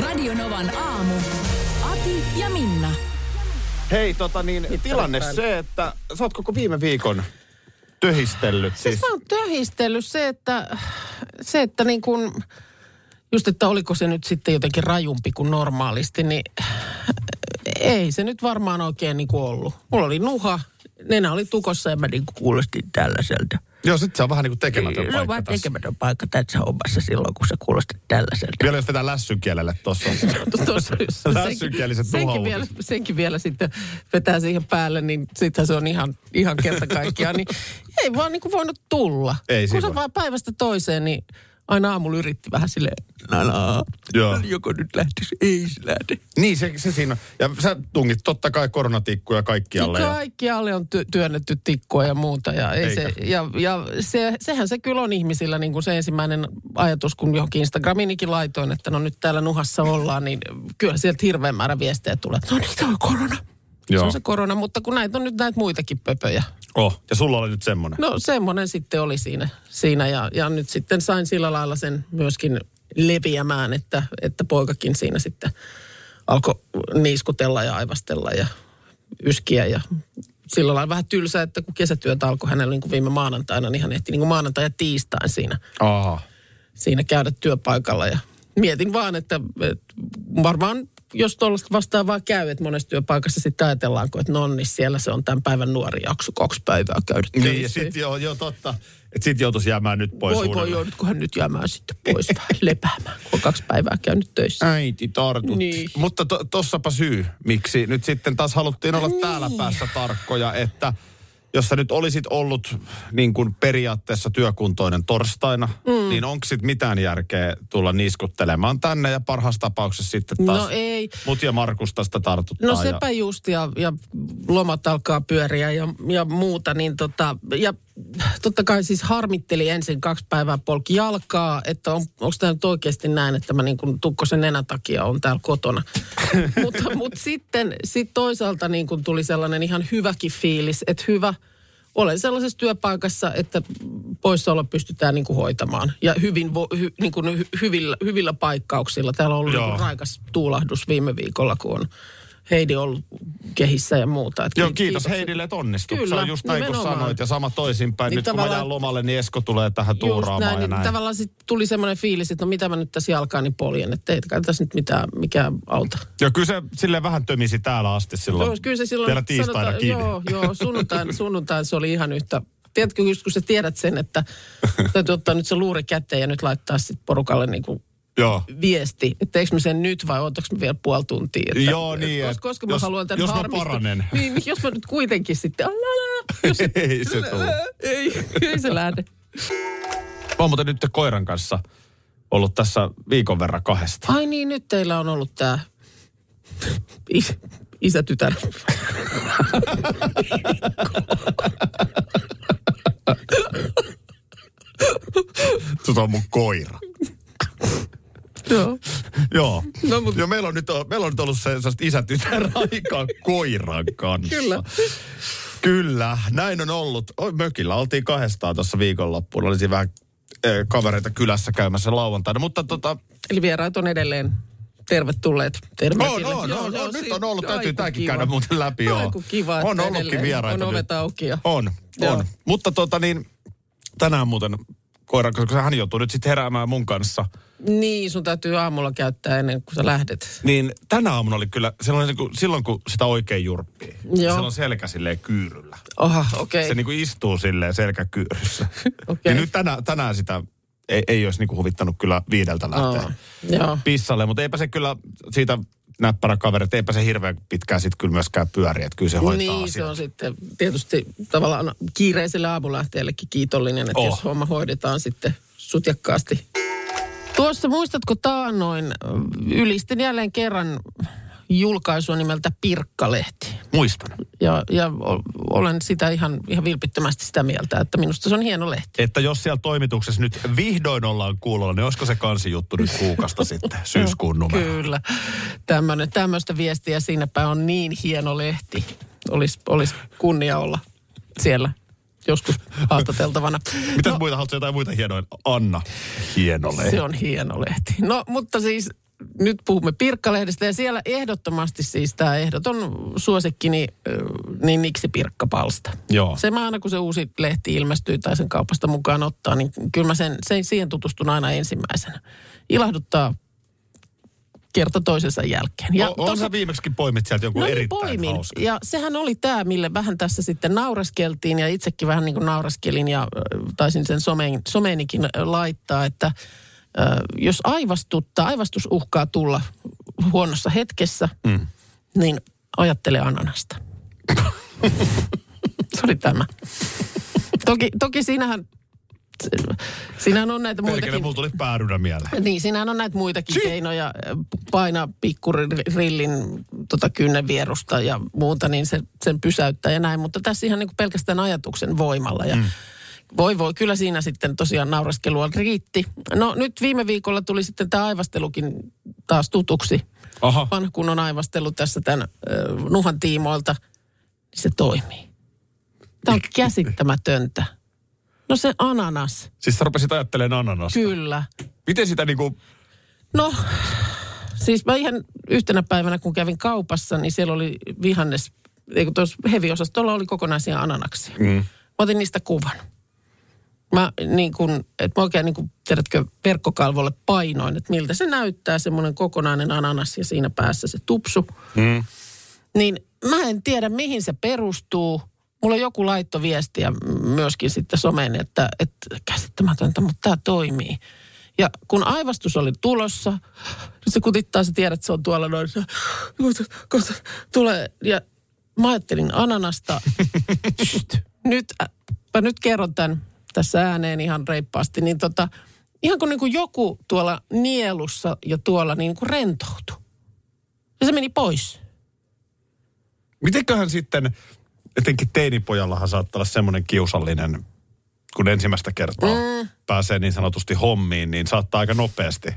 Radionovan aamu. Ati ja Minna. Hei, tota niin, tilanne se, että sä oot koko viime viikon töhistellyt. Siis, Siis mä oon töhistellyt se, että, se, että niin kun, just että oliko se nyt sitten jotenkin rajumpi kuin normaalisti, niin ei se nyt varmaan oikein niin kuin ollut. Mulla oli nuha, nenä oli tukossa ja mä niin kuulostin tällaiselta. joo, sit se on vähän niin kuin tekemätön on paikka tässä. tekemätön paikka tässä hommassa silloin, kun sä kuulostit tällaiselta. Vielä jos vetää lässyn kielelle tossa. Tuossa, Lässykieliset senkin, nuhautukset. vielä, senkin vielä sitten vetää siihen päälle, niin sittenhän se on ihan, ihan kerta kaikkiaan. Niin ei vaan niin kuin voinut tulla. Ei Kun se vaan päivästä toiseen, niin aina aamulla yritti vähän silleen, nalaa, Joo. joko nyt lähtisi, ei se lähde. niin, se, se siinä on. Ja sä tungit totta kai koronatikkuja kaikkialle. Ja, Kaikkialle on ty- työnnetty tikkua ja muuta. Ja, ei se, ja, ja se, sehän se kyllä on ihmisillä niin kuin se ensimmäinen ajatus, kun johonkin Instagramiinikin laitoin, että no nyt täällä nuhassa ollaan, niin kyllä sieltä hirveän määrä viestejä tulee. No niin, tämä on korona. Se Joo. on se korona, mutta kun näitä on nyt näitä muitakin pöpöjä. Oh, ja sulla oli nyt semmonen. No semmoinen sitten oli siinä, siinä ja, ja nyt sitten sain sillä lailla sen myöskin leviämään, että, että poikakin siinä sitten alkoi niiskutella ja aivastella ja yskiä ja sillä lailla vähän tylsä, että kun kesätyöt alkoi hänellä niin kuin viime maanantaina, niin hän ehti niin kuin maanantai ja tiistain siinä, Aha. siinä käydä työpaikalla ja mietin vaan, että, että varmaan jos tuollaista vastaavaa käy, että monessa työpaikassa sitten ajatellaanko, että nonni, siellä se on tämän päivän nuori jakso, kaksi päivää käydä Niin, ja töissä. sit joo, joo totta. Että sit joutuisi jäämään nyt pois voi voi, joudutkohan nyt jäämään sitten pois vähän lepäämään, kun on kaksi päivää käynyt töissä. Äiti tartut. Niin. Mutta to, tossapa syy, miksi nyt sitten taas haluttiin olla niin. täällä päässä tarkkoja, että jos sä nyt olisit ollut niin kuin periaatteessa työkuntoinen torstaina, mm. niin onko sit mitään järkeä tulla niiskuttelemaan tänne ja parhaassa tapauksessa sitten taas No ei. mut ja Markus tästä tartuttaa. No ja, sepä just ja, ja lomat alkaa pyöriä ja, ja muuta, niin tota, ja totta kai siis harmitteli ensin kaksi päivää polki jalkaa, että on, onko tämä nyt oikeasti näin, että mä niin kuin tukkosen nenän takia on täällä kotona. mutta mut sitten sit toisaalta niin kuin tuli sellainen ihan hyväkin fiilis, että hyvä, olen sellaisessa työpaikassa, että poissaolo pystytään niin kuin hoitamaan. Ja hyvin, vo, hy, niin kuin hy, hyvillä, hyvillä paikkauksilla. Täällä on ollut Joo. niin kuin raikas tuulahdus viime viikolla, kun on Heidi ollut kehissä ja muuta. Et Joo, ki- kiitos kiitokset. Heidille, että onnistut. Kyllä, se on just näin nimenomaan. sanoit ja sama toisinpäin. Niin Nyt kun mä jään lomalle, niin Esko tulee tähän tuuraamaan näin, ja niin näin. tavallaan sit tuli semmoinen fiilis, että no mitä mä nyt tässä jalkaani poljen, että ei kai tässä nyt mitään, mikään auta. Ja kyllä se silleen vähän tömisi täällä asti silloin. Joo, kyllä se silloin... Vielä tiistainakin. Joo, joo, sunnuntain, sunnuntain se oli ihan yhtä... Tiedätkö, just kun sä tiedät sen, että täytyy ottaa nyt se luuri käteen ja nyt laittaa sitten porukalle niin kuin Joo. viesti, että teekö mä sen nyt vai ootaks mä vielä puoli tuntia. Että, Joo, niin, Koska, koska mä jos- haluan tämän jos mä harmistua. paranen. Niin, niin, jos mä nyt kuitenkin sitten... Jos, Ei se tule. ei, ei se lähde. Mä oon muuten nyt koiran kanssa ollut tässä viikon verran kahdesta. Ai niin, nyt teillä on ollut tämä is, isä-tytär. Tota on mun koira. Joo. Joo. No, mut- Joo, meillä on nyt, meillä on nyt ollut se, sellaista isätytär aikaa koiran kanssa. Kyllä. Kyllä, näin on ollut. Oi, mökillä oltiin kahdestaan tuossa viikonloppuun. Olisi vähän eh, kavereita kylässä käymässä lauantaina. Mutta tota, Eli vieraat on edelleen tervetulleet on, Joo, on, joo, on, nyt on ollut, täytyy tämäkin käydä muuten läpi. Joo. Aiku kiva, on ollutkin edelleen vieraita. On ovet auki. On, Joo. on. Mutta tota niin, tänään muuten koira, koska hän joutuu nyt sitten heräämään mun kanssa. Niin, sun täytyy aamulla käyttää ennen kuin sä lähdet. Niin tänä aamuna oli kyllä, silloin, niin kuin, silloin kun sitä oikein jurppii, Joo. silloin selkä silleen kyyryllä. Oha, okei. Se niin kuin istuu silleen selkäkyyryssä. Okei. Ja nyt tänään, tänään sitä ei, ei olisi niin kuin huvittanut kyllä viideltä lähteä Joo. pissalle, mutta eipä se kyllä siitä näppärä kaveri, että eipä se hirveän pitkään sitten kyllä myöskään pyöri, että kyllä se hoitaa Niin, se asiat. on sitten tietysti tavallaan kiireiselle aamulähteellekin kiitollinen, että Oh. jos homma hoidetaan sitten sutjakkaasti Tuossa muistatko taannoin, ylistin jälleen kerran julkaisua nimeltä Pirkkalehti. Muistan. Ja, ja olen sitä ihan, ihan vilpittömästi sitä mieltä, että minusta se on hieno lehti. Että jos siellä toimituksessa nyt vihdoin ollaan kuulolla, niin olisiko se kansijuttu nyt kuukasta sitten, syyskuun numero? Kyllä. Tämmönen, tämmöistä viestiä siinäpä on niin hieno lehti. Olisi olis kunnia olla siellä joskus haastateltavana. Mitäs muita, haluatko jotain muita hienoja? Anna, hieno lehti. Se on hieno lehti. No, mutta siis nyt puhumme Pirkkalehdestä ja siellä ehdottomasti siis tämä ehdoton suosikkini, ö, niin Niksi Pirkkapalsta. Joo. Se mä aina kun se uusi lehti ilmestyy tai sen kaupasta mukaan ottaa, niin kyllä mä sen, sen siihen tutustun aina ensimmäisenä. Ilahduttaa kerta toisensa jälkeen. Ja on, on sä viimeksikin poimit sieltä jonkun No niin, erittäin poimin. hauska. Ja sehän oli tämä, mille vähän tässä sitten naureskeltiin ja itsekin vähän niin kuin naureskelin ja taisin sen someen, someenikin laittaa, että jos aivastuttaa, aivastus uhkaa tulla huonossa hetkessä, mm. niin ajattele ananasta. se oli tämä. Toki, toki siinähän, siinähän on näitä Perkele, muitakin. mulla tuli päärynä mieleen. Niin, siinähän on näitä muitakin si- keinoja. Painaa pikkurillin tota kynnenvierusta ja muuta, niin se, sen pysäyttää ja näin. Mutta tässä ihan niin kuin pelkästään ajatuksen voimalla. Ja mm. Voi voi, kyllä siinä sitten tosiaan nauraskelua riitti. No nyt viime viikolla tuli sitten tämä aivastelukin taas tutuksi. Aha. Vanha kunnon aivastelu tässä tämän äh, Nuhan tiimoilta. Niin se toimii. Tämä on käsittämätöntä. No se ananas, Siis sä rupesit ajattelemaan ananasta. kyllä. Miten sitä niinku, No, siis mä ihan yhtenä päivänä, kun kävin kaupassa, niin siellä oli vihannes, eikö tuossa heviosastolla oli kokonaisia ananaksia. Mm. Mä otin niistä kuvan. Mä niin kuin, että mä oikein niin kuin, tiedätkö, verkkokalvolle painoin, että miltä se näyttää, semmoinen kokonainen ananas ja siinä päässä se tupsu. mm, Niin mä en tiedä, mihin se perustuu. Mulla joku laittoviestiä myöskin sitten someen, että, että käsittämätöntä, mutta tämä toimii. Ja kun aivastus oli tulossa, nyt se kutittaa, sä tiedät, että se on tuolla noin. se- kohta- kohta Tulee, ja mä ajattelin ananasta. Nyt, äh, mä nyt kerron tämän tässä ääneen ihan reippaasti, niin tota, ihan kun, niin kuin joku tuolla nielussa ja tuolla niin kuin rentoutui. Ja se meni pois. mitenköhän sitten, etenkin teinipojallahan saattaa olla semmoinen kiusallinen, kun ensimmäistä kertaa mm. pääsee niin sanotusti hommiin, niin saattaa aika nopeasti.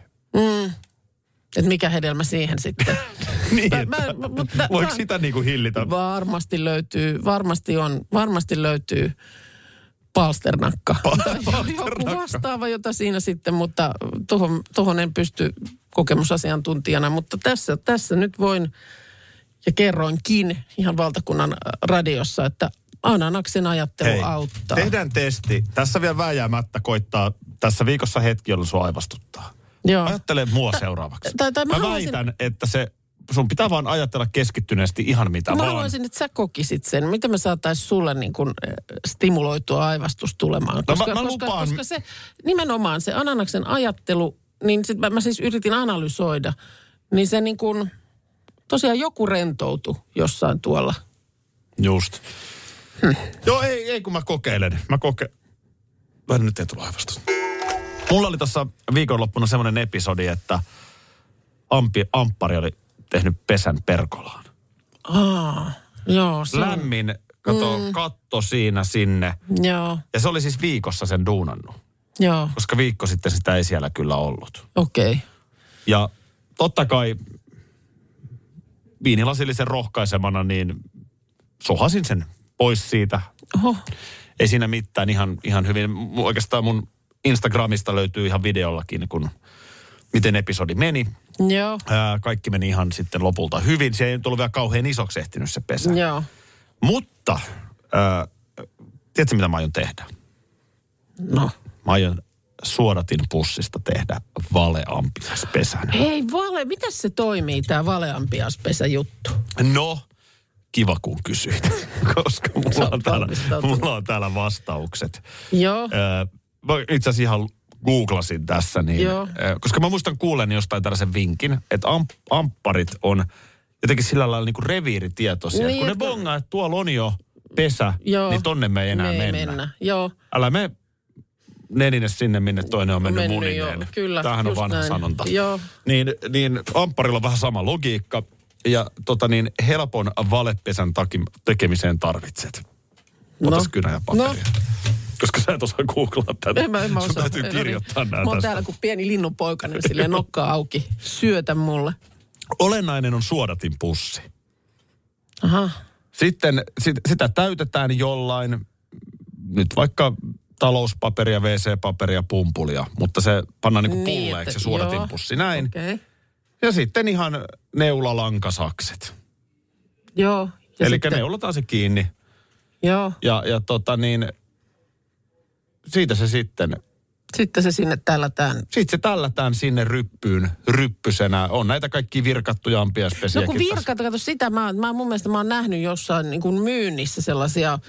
Että mikä hedelmä siihen sitten. niin, Mä- että, mä- mutta- voiko mä- sitä niinku hillitä? Varmasti löytyy, varmasti on, varmasti löytyy palsternakka. Joku vastaava, jota siinä sitten, mutta tuohon, tuohon en pysty kokemusasiantuntijana. Mutta tässä, tässä nyt voin ja kerroinkin ihan valtakunnan radiossa, että ananaksen ajattelu auttaa. tehdään testi. Tässä vielä vääjäämättä koittaa tässä viikossa hetki, jolloin sua aivastuttaa. Joo. Ajattele mua seuraavaksi. tai- tai mä mä haluaisin- väitän, että se, sun pitää vaan ajatella keskittyneesti ihan mitä Mä vaan. haluaisin, että sä kokisit sen. Miten me saataisiin sulle niin kuin eh, stimuloitua aivastus tulemaan? No mä- mä koska, lupaan- koska se, nimenomaan se ananaksen ajattelu, niin sit mä, mä siis yritin analysoida, niin se niin kuin, tosiaan joku rentoutu jossain tuolla. Just. Joo, ei, ei kun mä kokeilen. Mä koke... Vai nyt ei tullut aivastus. Mulla oli tuossa viikonloppuna semmoinen episodi, että ampi, amppari oli tehnyt pesän perkolaan. Aa, joo, se Lämmin, kato, mm. katto siinä sinne. joo, Ja se oli siis viikossa sen duunannut, joo, koska viikko sitten sitä ei siellä kyllä ollut. okei. Okay. Ja totta kai viinilasillisen rohkaisemana, niin sohasin sen pois siitä. Oho, Ei siinä mitään ihan, ihan hyvin. Oikeastaan mun Instagramista löytyy ihan videollakin, kun miten episodi meni. joo, Ää, kaikki meni ihan sitten lopulta hyvin. Se ei tullut vielä kauhean isoksi ehtinyt se pesä. joo. Mutta, ää, tiedätkö mitä mä aion tehdä? No. Mä aion suodatin pussista tehdä valeampiaspesän. Hei vale, miten se toimii tämä valeampiaspesä juttu? No, kiva kun kysyit, koska mulla on, täällä, mulla on täällä vastaukset. Joo, Öö, itse asiassa ihan googlasin tässä, niin, Joo. koska mä muistan kuulen jostain tällaisen vinkin, että amp, ampparit on jotenkin sillä lailla niin kuin reviiritietoisia. Niin, kun ne bongaa, että tuolla on jo pesä, joo. niin tonne me ei enää me ei mennä. mennä. Joo, Älä me nenine sinne, minne toinen on mennyt, Mennyt munineen. jo, kyllä, Tämähän on vanha näin. sanonta. Joo. Niin, niin ampparilla on vähän sama logiikka. Ja tota niin, helpon valepesän taki, tekemiseen tarvitset. Otas No. kynä ja paperia. Koska sä et osaa googlaa tätä. En mä, en mä Sun osaa. täytyy No niin. kirjoittaa nämä Mä oon tästä. täällä kuin pieni linnunpoika, niin silleen nokka auki. Syötä mulle. Olennainen on suodatin pussi. Aha. Sitten sit, sitä täytetään jollain, nyt vaikka talouspaperia, WC-paperia, pumpulia, mutta se pannaan niinku Niin, pulleeksi se suodatin joo. pussi näin. Okay. Ja sitten ihan neulalankasakset. Joo. Eli sitten- neulotaan se kiinni Joo. ja, ja tota niin, siitä se sitten, Sitten se sinne tällätään. sitten se tällätään sinne ryppyyn ryppysenä. On näitä kaikki virkattuja No ampiaispesiäkin. kun virkat, kato sitä, mä, mä mun mielestä mä oon nähnyt jossain niin kuin myynnissä sellaisia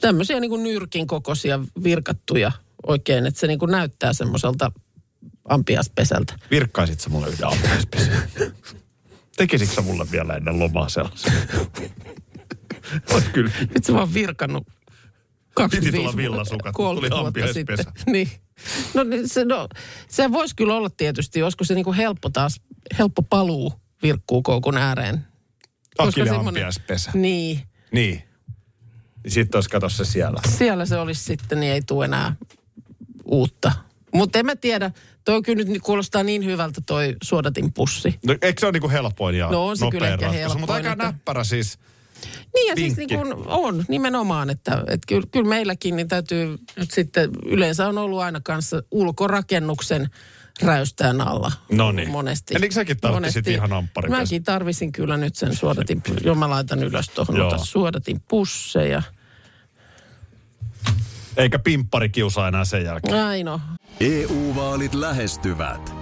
tämmöisiä niin kuin nyrkin kokoisia virkattuja oikein, että se niin kuin näyttää semmoiselta ampiaspesältä. Virkkaisit sä mulle yhden ampiaispesän? Tekisitkö sä mulle vielä ennen lomaa sellaisen? Oot kyllä. Nyt se vaan virkannut 25 Piti tulla villasukat, 30 tuli ampiaispesä. Niin. No, niin se, no, se voisi kyllä olla tietysti, olisiko se niin kuin helppo taas, helppo paluu virkkuu koukun ääreen. Akille semmonen- ampiaispesä. Niin. Niin. Niin sitten olisi kato se siellä. Siellä se olisi sitten, niin ei tule enää uutta. Mutta en mä tiedä, toi kyllä nyt kuulostaa niin hyvältä toi suodatin pussi. No, eikö se ole niinku helpoin ja No on se kyllä ehkä ratkaisu? Mutta helpoin, aika näppärä siis. Niin ja siis niin kuin on nimenomaan, että, että kyllä, kyllä meilläkin niin täytyy nyt sitten, yleensä on ollut aina kanssa ulkorakennuksen räystään alla. No niin. Monesti. Eli säkin tarvitsisit monesti. ihan ampparipesän. Mäkin tarvisin kyllä nyt sen suodatin, jo mä laitan ylös tuohon, Joo. ota suodatin pusseja. Eikä pimppari kiusaa enää sen jälkeen. Näin on. EU-vaalit lähestyvät.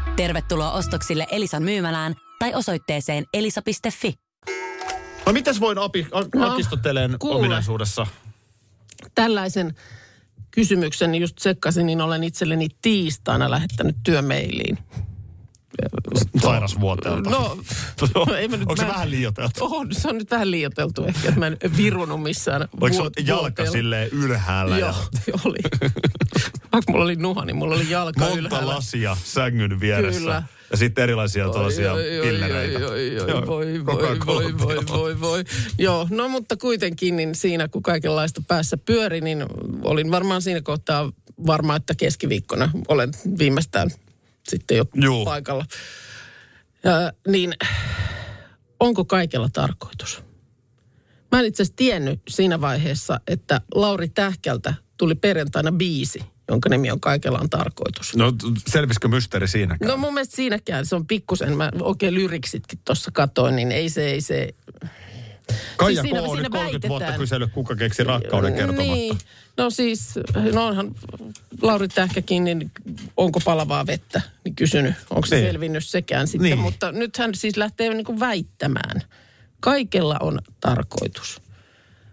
Tervetuloa ostoksille Elisan myymälään tai osoitteeseen elisa.fi. No mitäs voin api, a, No, Akistoteleen kuule. ominaisuudessa? tällaisen kysymyksen just tsekkasin, niin olen itselleni tiistaina lähettänyt työmeiliin. Sairasvuoteelta. No, no ei mä nyt, Onko se mä- vähän liioiteltu? On, se on nyt vähän liioteltu ehkä, että mä en virunut missään Oliko vuot- sun jalka vuoteella. silleen ylhäällä? Joo, ja oli. Vaikka mulla oli nuha, niin mulla oli jalka monta ylhäällä. lasia sängyn vieressä. Kyllä. Ja sitten erilaisia tuollaisia Oi, oi, oi, pillereitä. oi, oi, oi, Joo, voi, voi, voi, voi, voi, voi. Joo, no mutta kuitenkin niin siinä kun kaikenlaista päässä pyöri, niin olin varmaan siinä kohtaa varma, että keskiviikkona olen viimeistään sitten jo Juu. paikalla. Ja, niin onko kaikella tarkoitus? Mä en itse asiassa tiennyt siinä vaiheessa, että Lauri Tähkältä tuli perjantaina biisi, jonka nimi on Kaikella on tarkoitus. No selvisikö mysteeri siinäkään? No mun mielestä siinäkään se on pikkusen, mä oikein lyriksitkin tuossa katoin, niin ei se, ei se... Kaija siis K. siinä- on siinä nyt 30 vuotta väitetään. kysellyt, kuka keksi rakkauden kertomatta. Niin, no siis, no onhan Lauri Tähkäkin, niin onko palavaa vettä, niin kysynyt, onko se Niin. selvinnyt sekään sitten. Niin. Mutta nyt hän siis lähtee niin kuin väittämään. Kaikella on tarkoitus.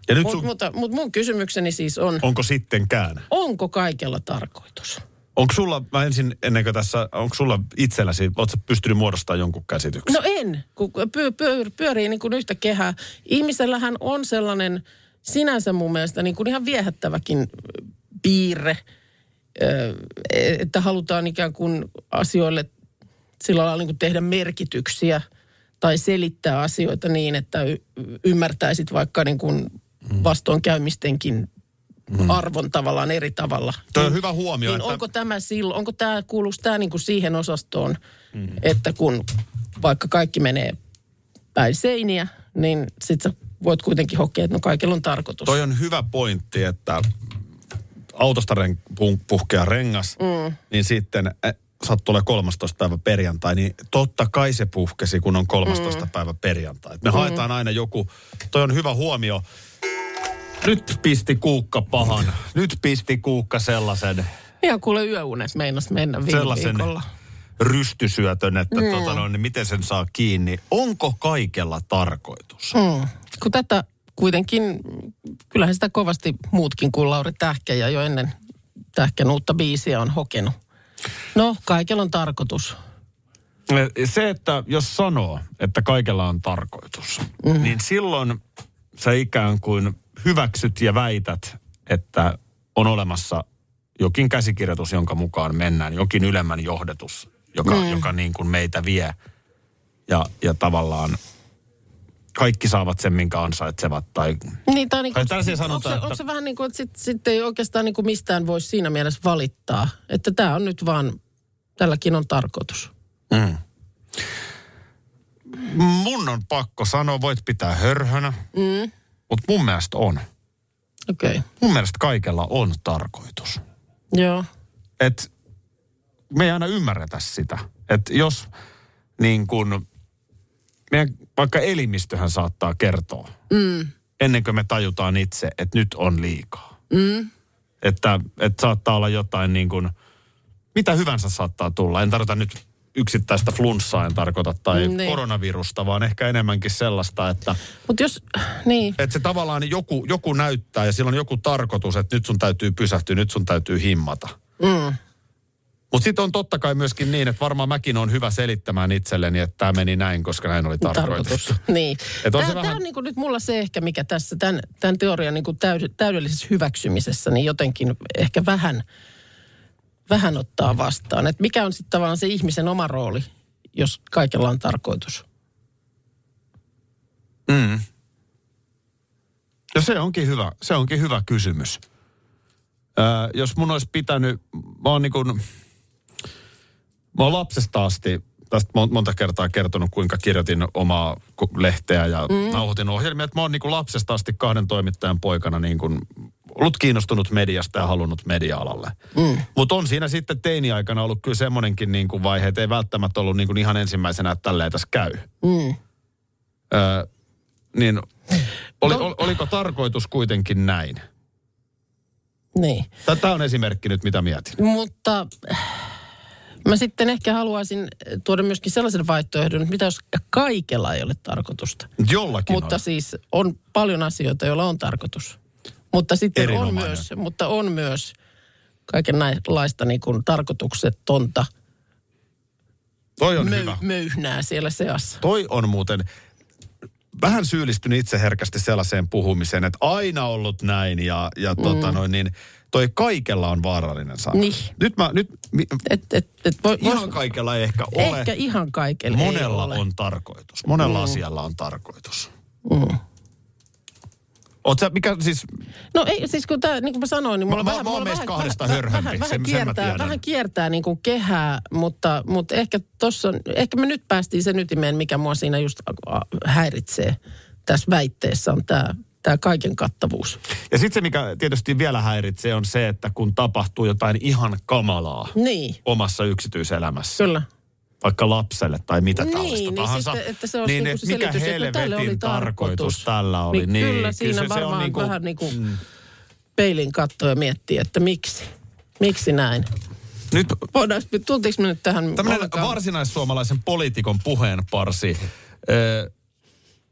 Ja nyt Mut, sun, mutta, mutta mun kysymykseni siis on, onko sittenkään? onko kaikella tarkoitus? Onko sulla, mä ensin ennen kuin tässä, onko sulla itselläsi, ootko pystynyt muodostamaan jonkun käsityksen? No en, kun pyö, pyö, pyörii niin kuin yhtä kehää. Ihmisellähän on sellainen sinänsä mun mielestä niin kuin ihan viehättäväkin ö, piirre, ö, että halutaan ikään kuin asioille sillä lailla niin kuin tehdä merkityksiä tai selittää asioita niin, että y- ymmärtäisit vaikka niin kuin vastoinkäymistenkin arvon tavallaan eri tavalla. Toi on hyvä huomio, Niin että onko tämä silloin, onko tämä, kuuluuko tämä niin kuin siihen osastoon, mm. että kun vaikka kaikki menee päin seiniä, niin sit sä voit kuitenkin hokea, että no kaikilla on tarkoitus. toi on hyvä pointti, että autosta ren, pu- puhkea rengas, mm. niin sitten sattuu olemaan 13. päivä perjantai, niin totta kai se puhkesi, kun on 13. Mm. päivä perjantai. Me mm. haetaan aina joku, toi on hyvä huomio. Nyt pisti kuukka pahan, nyt pisti kuukka sellaisen, Ihan kuule yöunet meinas mennä viime sellaisen viikolla. rystysyötön, että mm. tota noin, niin miten sen saa kiinni. Onko kaikella tarkoitus? Mm. Kun tätä kuitenkin, kyllähän sitä kovasti muutkin kuin Lauri Tähkä ja jo ennen Tähkän uutta biisiä on hokenut. No, kaikella on tarkoitus. Se, että jos sanoo, että kaikella on tarkoitus, mm. niin silloin sä ikään kuin hyväksyt ja väität, että on olemassa jokin käsikirjoitus, jonka mukaan mennään, jokin ylemmän johdetus, joka, mm. joka niin kuin meitä vie. Ja, ja tavallaan kaikki saavat sen, minkä ansaitsevat. Tai Niin, tai niin Tai tällaisia onko, sanotaan, se, että- onko se vähän niin kuin, että sitten sit ei oikeastaan niin kuin mistään voi siinä mielessä valittaa. Että tämä on nyt vaan, tälläkin on tarkoitus. Mm. Mun on pakko sanoa, voit pitää hörhönä, mm. Mutta mun mielestä on. Okei, okay. Mun mielestä kaikella on tarkoitus. joo. Et me ei aina ymmärretä sitä. Että jos niin kun, meidän vaikka elimistöhän saattaa kertoa, mm. ennen kuin me tajutaan itse, että nyt on liikaa. Mm. Että, että saattaa olla jotain niin kuin, mitä hyvänsä saattaa tulla. En tarkoita nyt yksittäistä flunssaa, en tarkoita, tai Niin. koronavirusta, vaan ehkä enemmänkin sellaista, että, Mutta jos, niin, että se tavallaan joku, joku näyttää ja sillä on joku tarkoitus, että nyt sun täytyy pysähtyä, nyt sun täytyy himmata. mm, Mutta sitten on totta kai myöskin niin, että varmaan mäkin on hyvä selittämään itselleni, että tämä meni näin, koska näin oli tarkoitus. tarkoitus. Niin. On Tämä, se tämä vähän- on niin kuin nyt mulla se ehkä, mikä tässä tämän, tämän teorian niin kuin täyd, täydellisessä hyväksymisessä, niin jotenkin ehkä vähän, vähän ottaa vastaan. Että mikä on sitten tavallaan se ihmisen oma rooli, jos kaikella on tarkoitus? Mm. Ja se onkin hyvä, se onkin hyvä kysymys. Öö, jos mun olisi pitänyt, mä oon niin kuin, mä oon lapsesta asti tästä mon- monta kertaa kertonut, kuinka kirjoitin omaa lehteä ja mm. nauhoitin ohjelmia. Että mä oon niin kuin lapsesta asti kahden toimittajan poikana niin kuin ollut kiinnostunut mediasta ja halunnut media-alalle. Mm. Mutta on siinä sitten teini-aikana ollut kyllä semmoinenkin niin kuin vaihe, että ei välttämättä ollut niin kuin ihan ensimmäisenä, että tälleen tässä käy. Mm. Öö, niin oli, No- ol, oliko tarkoitus kuitenkin näin? Niin. Tämä on esimerkki nyt, mitä mietin. Mutta äh, mä sitten ehkä haluaisin tuoda myöskin sellaisen vaihtoehdon, että mitä jos kaikella ei ole tarkoitusta. Jollakin Mutta on. siis on paljon asioita, joilla on tarkoitus. Mutta sitten on Erinomainen. myös, mutta on myös kaikenlaista niin kuin tarkoituksettonta Toi on möy- hyvä. möyhnää siellä seassa. Toi on muuten vähän syyllistynyt itse herkästi sellaiseen puhumiseen, että aina ollut näin ja, ja mm. tota noin, niin toi kaikella on vaarallinen sana. Niin. Nyt mä, nyt, mi, Et, et, et voi, ihan vois- kaikella ei ehkä ole. ehkä ihan kaikille Monella ei ole. on tarkoitus. Monella mm. asialla on tarkoitus. Mm. Oot sä, mikä siis, No ei, siis kun tää, niin kuin mä sanoin, niin mulla Mä- vähän... mä oon mulla meistä vähän- kahdesta vähän- hörhömpi, Vähän, sen- vähän, sen mä kiertää, vähän kiertää niin kuin kehää, mutta, mutta ehkä tossa, ehkä me nyt päästiin sen ytimeen, mikä mua siinä just a- häiritsee tässä väitteessä, on tämä tämä kaiken kattavuus. ja sitten se mikä tietysti vielä häiritsee on se, että kun tapahtuu jotain ihan kamalaa Niin, omassa yksityiselämässä, kyllä. Vaikka lapselle tai mitä Niin, tällaista niin tahansa, sitten, että se olisi niin niinku että se mikä selitys, että helvetin tarkoitus tarkoitus. tällä oli. Niin, Niin, kyllä siinä se, se varmaan on niin kuin, vähän niin kuin mm. peilin kattoa ja miettiä, että miksi. Miksi näin? nyt Voidaan, tultiinko me nyt tähän tämmöinen varsinaissuomalaisen poliitikon puheenparsi.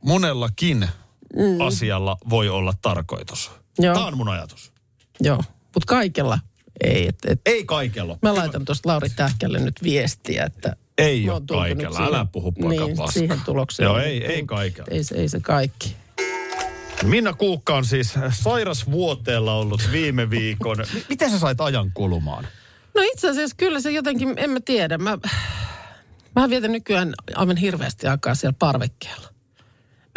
Monellakin mm. asialla voi olla tarkoitus. Joo. Tämä on mun ajatus. Joo, mutta kaikella ei. Et, et, Ei kaikella. mä laitan tuosta Lauri Tähkälle nyt viestiä, että... Ei ole kaikella. Älä puhu poika niin, paskaa. siihen tulokseen. Joo, ei, ei kaikella. Ei, se- ei se kaikki. Minna Kuukka on siis sairasvuoteella ollut viime viikon. Miten sä sait ajan kulumaan? No itse asiassa kyllä se jotenkin, en mä tiedä. Mä, mä vietän nykyään aivan hirveästi aikaa siellä parvekkeella.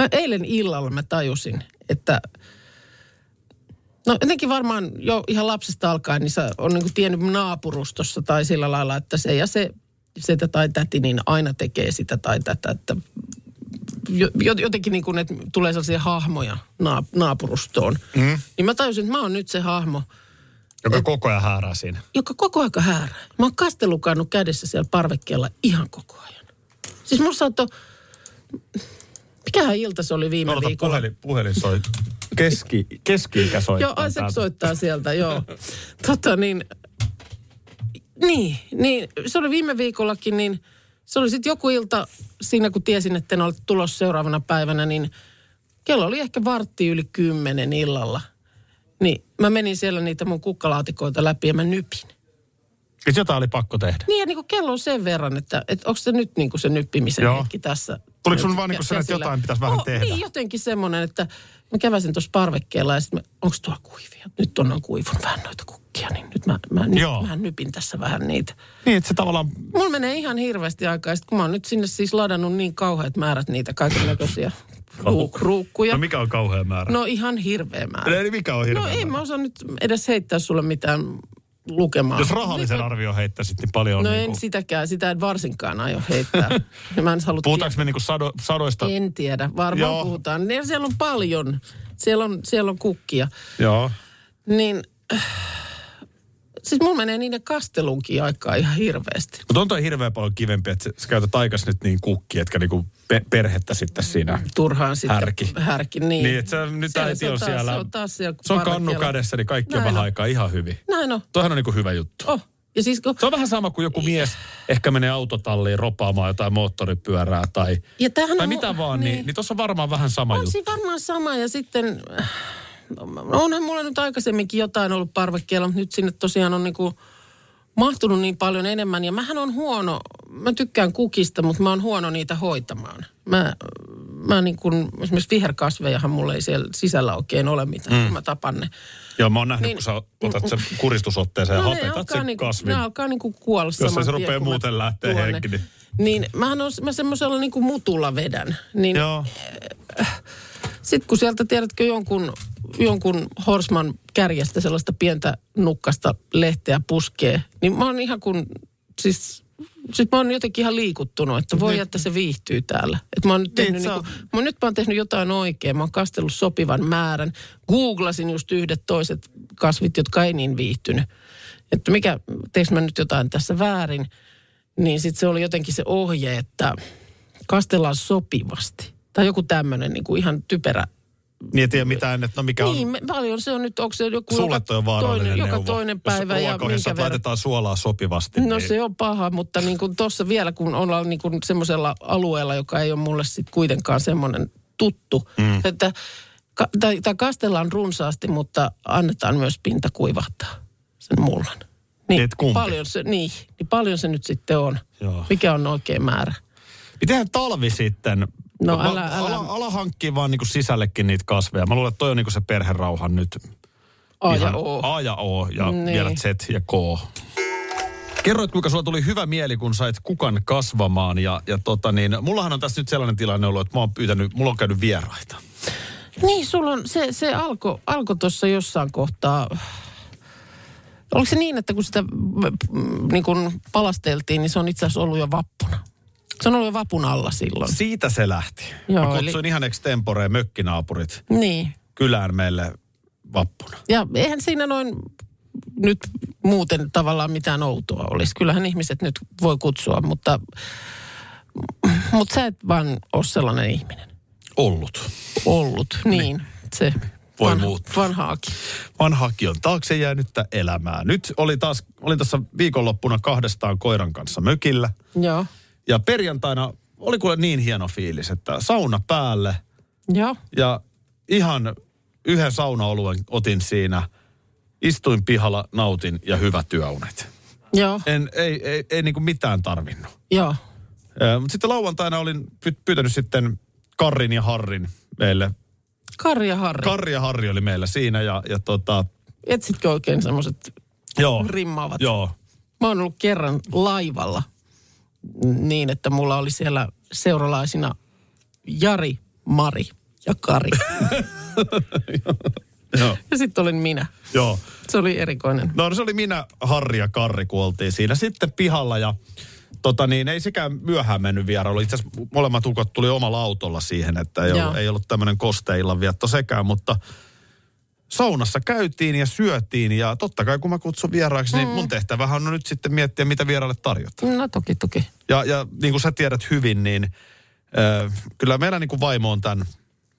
Mä eilen illalla mä tajusin, että No jotenkin varmaan jo ihan lapsesta alkaen, niin sä on niin tiennyt naapurustossa tai sillä lailla, että se ja se, se tai täti, niin aina tekee sitä tai tätä. Että jo- jo- jotenkin niin kuin, että tulee sellaisia hahmoja naap- naapurustoon. Mm. Niin mä tajusin, että mä oon nyt se hahmo, Joka koko ajan häärää siinä. joka koko aika häärää. Mä oon kastelukannut kädessä siellä parvekkeella ihan koko ajan. Siis musta saattoi... Mikähän ilta se oli viime Odota, viikolla? puhelin, puhelin soi. Keski, keski-ikä soittaa. Joo, täältä. soittaa sieltä, joo. Tota niin, niin, niin, se oli viime viikollakin, niin se oli sitten joku ilta siinä, kun tiesin, että en ole tulossa seuraavana päivänä, niin kello oli ehkä vartti yli kymmenen illalla. Niin mä menin siellä niitä mun kukkalaatikoita läpi ja mä nypin. Siis jotain oli pakko tehdä. Niin ja niin kuin kello on sen verran, että, että onko se nyt niin kuin se nyppimisen Joo. Hetki tässä. Tuliko sun vaan niin kuin että jotain pitäisi vähän oh, tehdä? Niin, jotenkin semmoinen, että mä käväsin tuossa parvekkeella ja sitten onko tuolla kuivia? Nyt on noin kuivun vähän noita kukkia, niin nyt mä, mä, nyt, Joo. mä nypin tässä vähän niitä. Niin, että se tavallaan... Mulla menee ihan hirveästi aikaa, ja sit kun mä oon nyt sinne siis ladannut niin kauheat määrät niitä kaiken näköisiä ruuk- ruukkuja. No mikä on kauhea määrä? No ihan hirveä määrä. Eli mikä on hirveä No ei määrä? mä osaa nyt edes heittää sulle mitään lukemaa. Jos rahallisen arvion heittäisit, niin paljon on No niin en kuin... sitäkään, sitä en varsinkaan aio heittää. Ja mä en halua Puhutaanko me niin kuin sado, sadoista? En tiedä, varmaan Joo. Puhutaan. Ne, siellä on paljon, siellä on, siellä on kukkia. Joo. Niin, äh, siis mulla menee niiden kastelunkin aikaa ihan hirveästi. Mutta on toi hirveän paljon kivempi, että sä- käytät aikas nyt niin kukki, etkä niinku pe- perhettä sitten siinä. Turhaan sitten. Härki. Härki, niin. Niin, että sä nyt Se- äiti on taas- siellä. Se on taas siellä Se on kannu kädessä, niin kaikki on Näin vähän on. aikaa ihan hyvin. Näin on. Toihan on niinku hyvä juttu. Oh. Ja siis kun, Se on vähän sama kuin joku mies ehkä menee autotalliin ropaamaan jotain moottoripyörää tai, ja tai on, mitä vaan, niin, niin tuossa on varmaan vähän sama On juttu. siinä varmaan sama ja sitten, onhan mulla nyt aikaisemminkin jotain ollut parvekkeella, mutta nyt sinne tosiaan on niinku mahtunut niin paljon enemmän. Ja mähän on huono, mä tykkään kukista, mutta mä oon huono niitä hoitamaan. Mä, mä niin kuin, esimerkiksi viherkasvejahan mulla ei siellä sisällä oikein ole mitään, mm. kun mä tapan ne. Joo, mä oon nähnyt, Niin- kun sä otat sen kuristusotteeseen ja ne hapetat alkaa sen niinku, kasvin. Ne alkaa niinku kuolla Jos se tien, rupea kun mä muuten ne. henki, niin- Niin mähän on, mä semmoisella niinku mutulla vedän. Niin Joo. sitten kun sieltä tiedätkö jonkun, jonkun Horsman kärjestä sellaista pientä nukkasta lehteä puskee, niin mä oon ihan kuin, siis, siis mä oon jotenkin ihan liikuttunut, että voi että se viihtyy täällä. Että mä oon nyt tehnyt, Niin, niinku, mä, nyt mä oon tehnyt jotain oikein, mä oon kastellut sopivan määrän. Googlasin just yhdet toiset kasvit, jotka ei niin viihtynyt. Että mikä, teekö mä nyt jotain tässä väärin, niin sitten se oli jotenkin se ohje, että kastellaan sopivasti. Tai joku tämmöinen niin kuin ihan typerä Niin ei tiedä mitään, että no mikä on... niin, paljon se on nyt, onko se joku Sulle toi on vaarallinen toinen, joka toinen päivä Jos ja minkä verran. laitetaan suolaa sopivasti. No niin... se on paha, mutta niin kuin tuossa vielä, kun ollaan niin kuin semmoisella alueella, joka ei ole mulle sitten kuitenkaan semmoinen tuttu, mm. että ka, tai, tai kastellaan runsaasti, mutta annetaan myös pinta kuivahtaa sen mullan. Niin, Et kumpi? paljon se, niin, niin paljon se nyt sitten on. Joo. Mikä on oikea määrä? Mitenhän talvi sitten? No älä- älä- Ala, ala hankkii vaan niinku sisällekin niitä kasveja. Mä luulen, että toi on niinku se perherauhan nyt. A ja O. A ja O ja Niin. vielä Z ja K. Kerroit, kuinka sulla tuli hyvä mieli, kun sait kukan kasvamaan. Ja, ja tota niin, mullahan on tässä nyt sellainen tilanne ollut, että mä oon pyytänyt, mulla on käynyt vieraita. Niin, sulla on, se, se alkoi alko tuossa jossain kohtaa. Oliko se niin, että kun sitä mm, niin kun palasteltiin, niin se on itse asiassa ollut jo vappuna? Se on ollut vapun alla silloin. Siitä se lähti. Joo, mä eli- kutsuin ihan extemporeen mökkinaapurit Niin. kylään meille vappuna. Ja eihän siinä noin nyt muuten tavallaan mitään outoa olisi. Kyllähän ihmiset nyt voi kutsua, mutta, mutta sä et vaan ole sellainen ihminen Ollut. ollut. Niin, se Voi vanha, muuttua. vanhaakin. Vanhaakin on taakse jäänyttä elämää. Nyt oli taas, olin tässä viikonloppuna kahdestaan koiran kanssa mökillä. Joo, Ja perjantaina oli kuule niin hieno fiilis, että sauna päälle joo. ja ihan yhden saunaoluen otin siinä. Istuin pihalla, nautin ja hyvä työunet. Joo, En, ei, ei, ei niinku mitään tarvinnut. joo. Mutta sitten lauantaina olin py- pyytänyt sitten Karrin ja Harrin meille. Karri ja Harri. Karri ja Harri oli meillä siinä ja, ja tota, Etsitkö oikein semmoiset rimmaavat? Joo. Mä oon ollut kerran laivalla niin, että mulla oli siellä seuralaisina Jari, Mari ja Kari. Joo. Ja sitten olin minä. Joo. Se oli erikoinen. No se oli minä, Harri ja Karri, kun oltiin siinä sitten pihalla ja tota niin, ei sekään myöhään mennyt vierailu. Itse asiassa molemmat ukot tuli omalla autolla siihen, että ei Joo. ollut, ei ollut tämmöinen kosteillan vietto sekään, mutta saunassa käytiin ja syötiin ja totta kai kun mä kutsun vieraaksi, niin mun tehtävähän on nyt sitten miettiä, mitä vieraille tarjotaan. No toki, toki. Ja, ja niin kuin sä tiedät hyvin, niin äh, kyllä meidän niin kuin vaimo on tämän,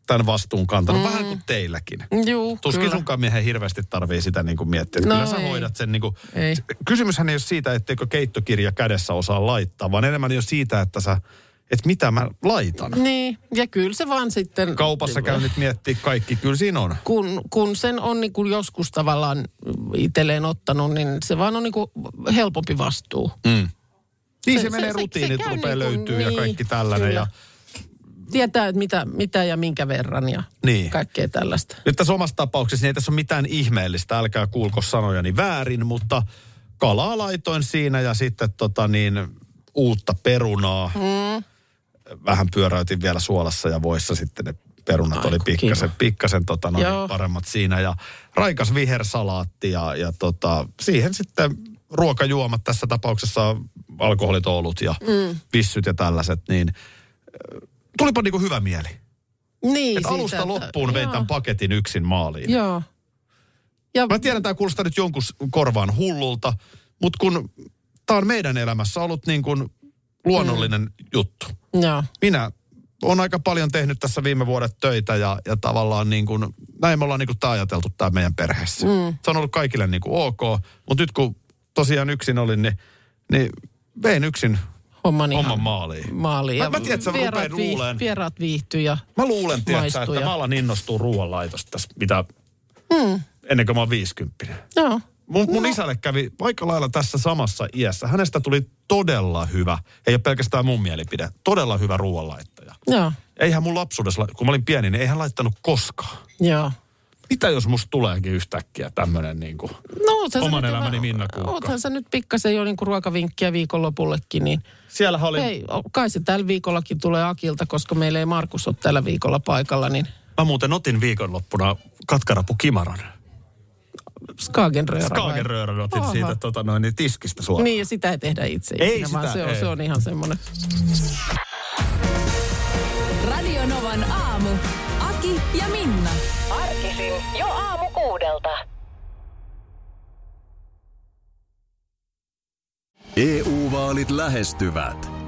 tämän vastuun kantanut, vähän kuin teilläkin. Juu, Tuskin kyllä. sunkaan miehen hirveästi tarvii sitä niin kuin miettiä. No kyllä sä ei. hoidat sen niin kuin, Ei. Kysymyshän ei ole siitä, etteikö keittokirja kädessä osaa laittaa, vaan enemmän jo siitä, että sä, että mitä mä laitan. Niin, ja kyllä se vaan sitten... Kaupassa käynnit miettiä kaikki, kyllä siinä on. kun, kun sen on niin kuin joskus tavallaan itselleen ottanut, niin se vaan on niin kuin helpompi vastuu. Mm. Niin se, Se- se menee se- se rutiinit, käy rupeaa niin löytyy ja niin, kaikki tällainen. kyllä. Ja, Tietää, että mitä, mitä ja minkä verran ja Niin. kaikkea tällaista. nyt tässä omassa tapauksessa niin ei tässä ole mitään ihmeellistä, älkää kuulko sanojani väärin, mutta kalaa laitoin siinä ja sitten tota niin, uutta perunaa. Mm. Vähän pyöräytin vielä suolassa ja voissa sitten ne perunat Ai, oli pikkasen, kiva. pikkasen tota, noin Joo. paremmat siinä ja raikas vihersalaatti ja, ja tota, siihen sitten ruokajuomat tässä tapauksessa alkoholitoulut ja mm. vissyt ja tällaiset, niin äh, tulipa niinku hyvä mieli. Niin, Et siitä, alusta että- loppuun vein joo, tämän paketin yksin maaliin. Joo. Ja, Mä tiedän, tämä kuulostaa nyt jonkun korvaan hullulta, mutta kun tämä on meidän elämässä ollut niin kuin luonnollinen mm. juttu. Joo. Minä on aika paljon tehnyt tässä viime vuodet töitä ja, ja tavallaan niin kuin, näin me ollaan niin kuin tämä ajateltu tämä meidän perheessä. Mm. Se on ollut kaikille niin kuin ok, mutta nyt kun tosiaan yksin olin, niin, niin vein yksin Homman homman maaliin. maaliin. Mä- mä tiedän, että sä vieraat, luuleen. vieraat viihtyy ja Mä luulen, tiedätkö, että ja- mä alan innostua ruoanlaitosta tässä, mitä, mm. ennen kuin mä oon 50. joo. Mun, mun isälle kävi aika lailla tässä samassa iässä. Hänestä tuli todella hyvä, ei ole pelkästään mun mielipide, todella hyvä ruoanlaittaja. Joo. Eihän mun lapsuudessa, kun mä olin pieni, niin eihän laittanut koskaan. Joo. Mitä jos musta tuleekin yhtäkkiä tämmönen niin kuin, No, Oman elämäni vähän- Minna Kuukka. Oothan sä nyt pikkasen jo niinku ruokavinkkiä viikonlopullekin, niin Siellähän oli, hei, kai se tällä viikollakin tulee Akilta, koska meillä ei Markus ole tällä viikolla paikalla, niin mä muuten otin viikonloppuna katkarapu kimaran. Skagenröörä. vai? Skagenröörän otin Aha. siitä tota, noin, niin tiskistä suoraan. Niin, ja sitä ei tehdä itse Ei ikinä, vaan sitä, se on, ei. se on ihan semmoinen. Radio Novan aamu. Aki ja Minna. Arkisin jo aamu kuudelta. EU-vaalit lähestyvät.